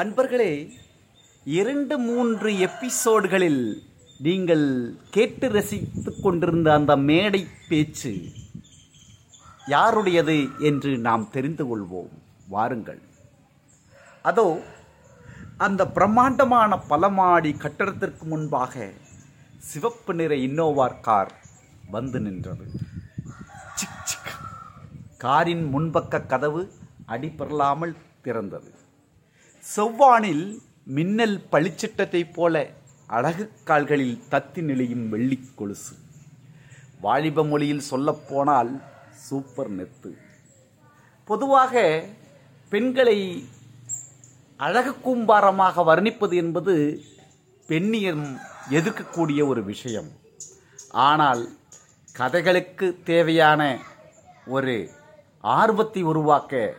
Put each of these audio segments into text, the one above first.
அன்பர்களே இரண்டு மூன்று எபிசோடுகளில் நீங்கள் கேட்டு ரசித்து கொண்டிருந்த அந்த மேடை பேச்சு யாருடையது என்று நாம் தெரிந்து கொள்வோம். வாருங்கள். அதோ அந்த பிரம்மாண்டமான பலமாடி கட்டடத்திற்கு முன்பாக சிவப்பு நிற இன்னோவார் கார் வந்து நின்றது. சிக் சிக். காரின் முன்பக்க கதவு அடிபரலாமல் திறந்தது. செவ்வானில் மின்னல் பளிச்சிட்டத்தைப் போல அழகு கால்களில் தத்தி நிலையும் வெள்ளிக் கொலுசு. வாலிப மொழியில் சொல்லப்போனால் சூப்பர் நெத்து. பொதுவாக பெண்களை அழகு கூம்பாரமாக வர்ணிப்பது என்பது பெண்ணியம் எதிர்க்கக்கூடிய ஒரு விஷயம். ஆனால் கதைகளுக்கு தேவையான ஒரு ஆர்வத்தை உருவாக்க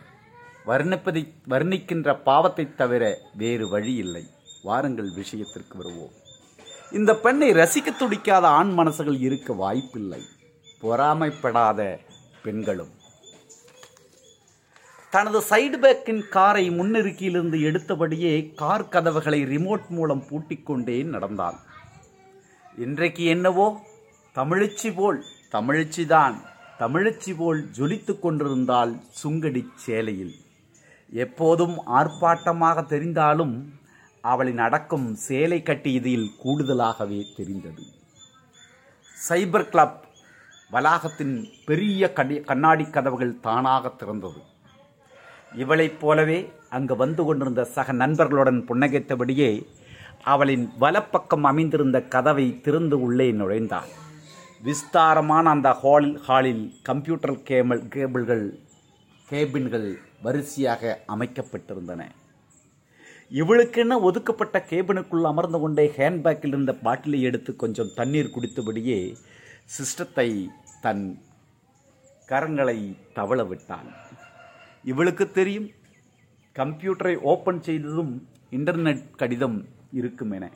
வர்ணிப்பதை வர்ணிக்கின்ற பாவத்தை தவிர வேறு வழி இல்லை. வாருங்கள் விஷயத்திற்கு வருவோம். இந்த பெண்ணை ரசிக்க துடிக்காத ஆண் மனசுகள் இருக்க வாய்ப்பில்லை. பொறாமைப்படாத பெண்களும். தனது சைடு பேக்கின் காரை முன்னிறுக்கியிலிருந்து எடுத்தபடியே கார் கதவுகளை ரிமோட் மூலம் பூட்டிக்கொண்டே நடந்தான். இன்றைக்கு என்னவோ? தமிழச்சி போல் தமிழச்சிதான். தமிழச்சி போல் ஜொலித்துக் கொண்டிருந்தால் சுங்கடி சேலையில். எப்போதும் ஆர்ப்பாட்டமாக தெரிந்தாலும் அவளின் அடக்கம் சேலை கட்டியதில் கூடுதலாகவே தெரிந்தது. சைபர் கிளப் வளாகத்தின் பெரிய கடி கண்ணாடி கதவுகள் தானாக திறந்தது. இவளைப் போலவே அங்கு வந்து கொண்டிருந்த சக நண்பர்களுடன் புன்னகைத்தபடியே அவளின் வலப்பக்கம் அமைந்திருந்த கதவை திறந்து உள்ளே நுழைந்தாள். விஸ்தாரமான அந்த ஹாலில் ஹாலில் கம்ப்யூட்டர் கேபிள் கேபிள்கள் கேபின்கள் வரிசையாக அமைக்கப்பட்டிருந்தன. இவளுக்கென ஒதுக்கப்பட்ட கேபினுக்குள் அமர்ந்து கொண்டே ஹேண்ட்பேக்கில் இருந்த பாட்டிலை எடுத்து கொஞ்சம் தண்ணீர் குடித்தபடியே சிஸ்டத்தை தன் கரங்களை தவள விட்டான். இவளுக்கு தெரியும் கம்ப்யூட்டரை ஓப்பன் செய்ததும் இன்டர்நெட் கடிதம் இருக்கும் என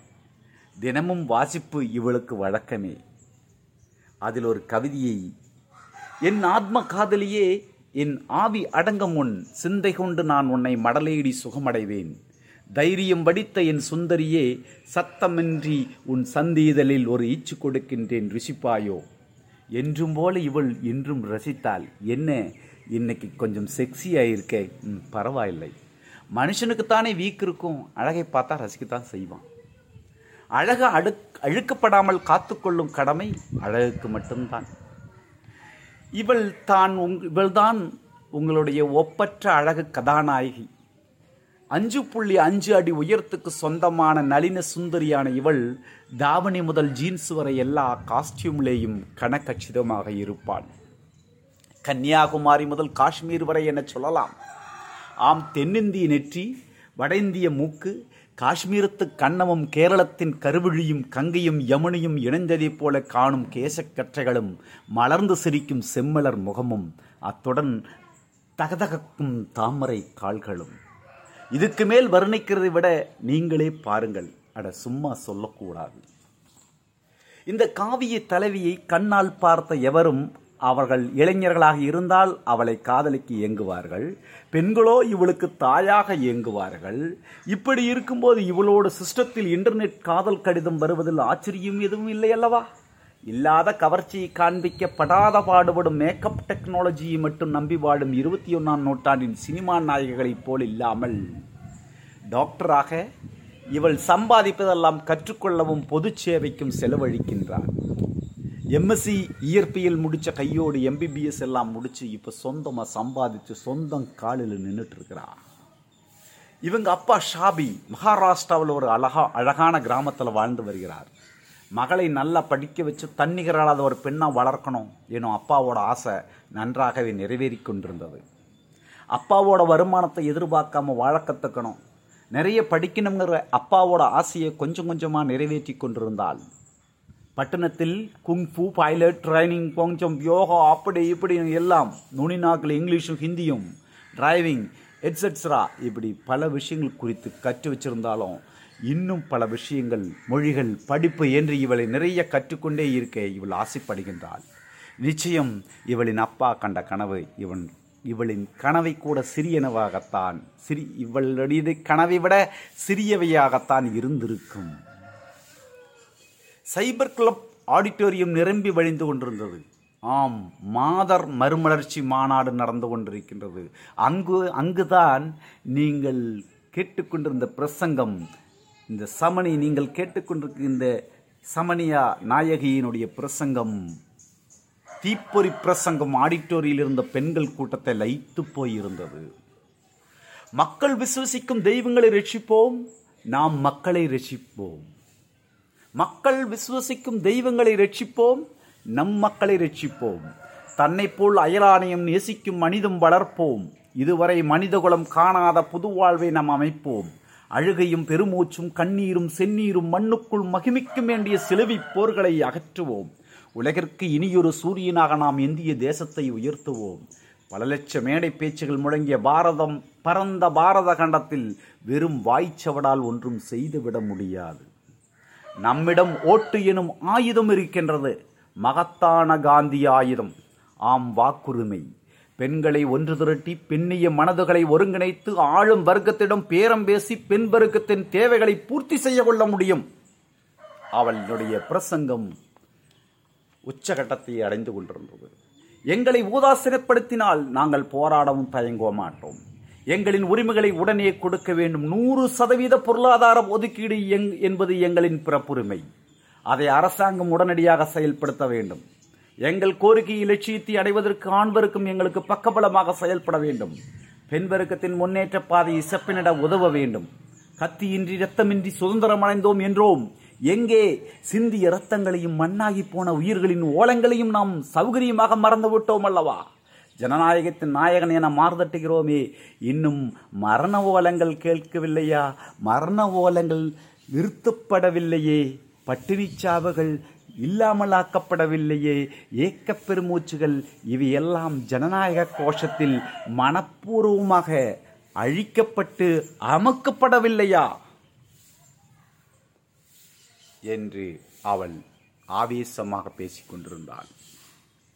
தினமும் வாசிப்பு இவளுக்கு வழக்கமே. அதில் ஒரு கவிதையை என் ஆத்ம காதலியே என் ஆவி அடங்கும் முன் சிந்தை கொண்டு நான் உன்னை மடலேடி சுகமடைவேன். தைரியம் வடித்த என் சுந்தரியே சத்தமின்றி உன் சந்தீதலில் ஒரு ஈச்சு கொடுக்கின்றேன் ருசிப்பாயோ? என்றும் போல இவள் இன்றும் ரசித்தாள். என்ன? இன்னைக்கு கொஞ்சம் செக்ஸியாக இருக்கே ம், பரவாயில்லை. மனுஷனுக்குத்தானே வீக் இருக்கும். அழகை பார்த்தா ரசிக்கத்தான் செய்வான். அழக அழு அழுக்கப்படாமல் காத்துக்கொள்ளும் கடமை அழகுக்கு மட்டும்தான். இவள் தான் உங் இவள்தான் உங்களுடைய ஒப்பற்ற அழகு கதாநாயகி. அஞ்சு புள்ளி அஞ்சு அடி உயரத்துக்கு சொந்தமான நளின சுந்தரியான இவள் தாவணி முதல் ஜீன்ஸ் வரை எல்லா காஸ்டியூம்லேயும் கணக்கச்சிதமாக இருப்பாள். கன்னியாகுமரி முதல் காஷ்மீர் வரை என சொல்லலாம். ஆம் தென்னிந்திய நெற்றி வட இந்திய மூக்கு காஷ்மீரத்து கண்ணமும் கேரளத்தின் கருவிழியும் கங்கையும் யமுனையும் இணைந்ததைப் போல காணும் கேசக்கற்றைகளும் மலர்ந்து சிரிக்கும் செம்மலர் முகமும் அத்துடன் தகதகக்கும் தாமரை கால்களும். இதுக்கு மேல் வர்ணிக்கிறதை விட நீங்களே பாருங்கள். அட சும்மா சொல்லக்கூடாது. இந்த காவிய தலைவியை கண்ணால் பார்த்த எவரும் அவர்கள் இளைஞர்களாக இருந்தால் அவளை காதலிக்கு இயங்குவார்கள் பெண்களோ இவளுக்கு தாயாக இயங்குவார்கள் இப்படி இருக்கும்போது இவளோட சிஸ்டத்தில் இன்டர்நெட் காதல் கடிதம் வருவதில் ஆச்சரியம் எதுவும் இல்லை அல்லவா? இல்லாத கவர்ச்சியை காண்பிக்கப்படாத பாடுபடும் மேக்கப் டெக்னாலஜியை மட்டும் நம்பி வாடும் இருபத்தி ஒன்றாம் நூற்றாண்டின் சினிமா நாயகிகளைப் போல் இல்லாமல் டாக்டராக இவள் சம்பாதிப்பதெல்லாம் கற்றுக்கொள்ளவும் பொது சேவைக்கும் செலவழிக்கின்றார் எம்எஸ்சி இயற்பியல் முடிச்ச கையோடு எம்பிபிஎஸ் எல்லாம் முடிச்சு இப்போ சொந்தமாக சம்பாதிச்சு சொந்தம் காலில் நின்றுட்டு இருக்கிறா இவங்க அப்பா ஷாபி மகாராஷ்டிராவில் ஒரு அழகா அழகான கிராமத்தில் வாழ்ந்து வருகிறார். மகளை நல்லா படிக்க வச்சு தன்னிகராத ஒரு பெண்ணாக வளர்க்கணும் எனும் அப்பாவோட ஆசை நன்றாகவே நிறைவேறி கொண்டிருந்தது. அப்பாவோட வருமானத்தை எதிர்பார்க்காம வாழ கற்றுக்கணும் நிறைய படிக்கணுங்கிற அப்பாவோட ஆசையை கொஞ்சம் கொஞ்சமாக நிறைவேற்றி கொண்டிருந்தாள். பட்டணத்தில் குங்ஃபு பைலட் ட்ரைனிங் கொஞ்சம் யோகா அப்படி இப்படி எல்லாம் நுனி நாக்கில் இங்கிலீஷும் ஹிந்தியும் டிரைவிங் எட்ஸெட்ஸரா இப்படி பல விஷயங்கள் குறித்து கற்று வச்சிருந்தாலும் இன்னும் பல விஷயங்கள் மொழிகள் படிப்பு என்று இவளை நிறைய கற்றுக்கொண்டே இருக்க இவள் ஆசைப்படுகின்றாள். நிச்சயம் இவளின் அப்பா கண்ட கனவு இவன் இவளின் கனவை கூட சிறியனவாகத்தான் சிறி இவளுடைய கனவை விட சிறியவையாகத்தான் இருந்திருக்கும். சைபர் கிளப் ஆடிட்டோரியம் நிரம்பி வழிந்து கொண்டிருந்தது. ஆம் மாதர் மறுமலர்ச்சி மாநாடு நடந்து கொண்டிருக்கின்றது. அங்கு அங்குதான் நீங்கள் கேட்டுக்கொண்டிருந்த பிரசங்கம் இந்த சமணி நீங்கள் கேட்டுக்கொண்டிருக்க இந்த சமணியா நாயகியினுடைய பிரசங்கம். தீப்பொறி பிரசங்கம் ஆடிட்டோரியில் இருந்த பெண்கள் கூட்டத்தை லைத்து போயிருந்தது. மக்கள் விசுவசிக்கும் தெய்வங்களை ரட்சிப்போம் நாம் மக்களை ரட்சிப்போம். மக்கள் விசுவசிக்கும் தெய்வங்களை ரட்சிப்போம் நம் மக்களை ரட்சிப்போம் தன்னை போல் அயலானையும் நேசிக்கும் மனிதம் வளர்ப்போம். இதுவரை மனிதகுலம் காணாத புது வாழ்வை நாம் அமைப்போம். அழுகையும் பெருமூச்சும் கண்ணீரும் செந்நீரும் மண்ணுக்குள் மகிமிக்கும் வேண்டிய சிலுவி போர்களை அகற்றுவோம். உலகிற்கு இனியொரு சூரியனாக நாம் இந்திய தேசத்தை உயர்த்துவோம். பல லட்ச மேடை பேச்சுகள் முழங்கிய பாரதம் பரந்த பாரத கண்டத்தில் வெறும் வாய்ச்சவடால் ஒன்றும் செய்துவிட முடியாது. நம்மிடம் ஓட்டு எனும் ஆயுதம் இருக்கின்றது. மகத்தான காந்தி ஆயுதம். ஆம் வாக்குரிமை. பெண்களை ஒன்று திரட்டி பெண்ணிய மனதுகளை ஒருங்கிணைத்து ஆளும் வர்க்கத்திடம் பேரம் பேசி பெண் வர்க்கத்தின் தேவைகளை பூர்த்தி செய்ய கொள்ள முடியும். அவளுடைய பிரசங்கம் உச்சகட்டத்தை அடைந்து கொண்டிருந்தது. எங்களை ஊதாசனப்படுத்தினால் நாங்கள் போராடவும் தயங்குவ மாட்டோம் எங்களின் உரிமைகளை உடனே கொடுக்க வேண்டும். நூறு சதவீத பொருளாதார ஒதுக்கீடு எங் என்பது எங்களின் பிறப்புரிமை. அதை அரசாங்கம் உடனடியாக செயல்படுத்த வேண்டும். எங்கள் கோரிக்கை லட்சியத்தை அடைவதற்கு ஆண்பருக்கும் எங்களுக்கு பக்கபலமாக செயல்பட வேண்டும். பெண்பருக்கத்தின் முன்னேற்ற பாதையை செப்பனிட உதவ வேண்டும். கத்தியின்றி இரத்தமின்றி சுதந்திரம் அடைந்தோம் என்றோம். எங்கே? சிந்திய இரத்தங்களையும் மண்ணாகி போன உயிர்களின் ஓலங்களையும் நாம் சௌகரியமாக மறந்துவிட்டோம் அல்லவா? ஜனநாயகத்தின் நாயகன் என மாறுதட்டுகிறோமே. இன்னும் மரண ஓலங்கள் கேட்கவில்லையா? மரண ஓலங்கள் நிறுத்தப்படவில்லையே. பட்டினிச் சாவுகள் ஏக்கப் பெருமூச்சுகள் இவையெல்லாம் ஜனநாயக கோஷத்தில் மனப்பூர்வமாக அழிக்கப்பட்டு அமக்கப்படவில்லையா? என்று அவள் ஆவேசமாக பேசிக்கொண்டிருந்தாள்.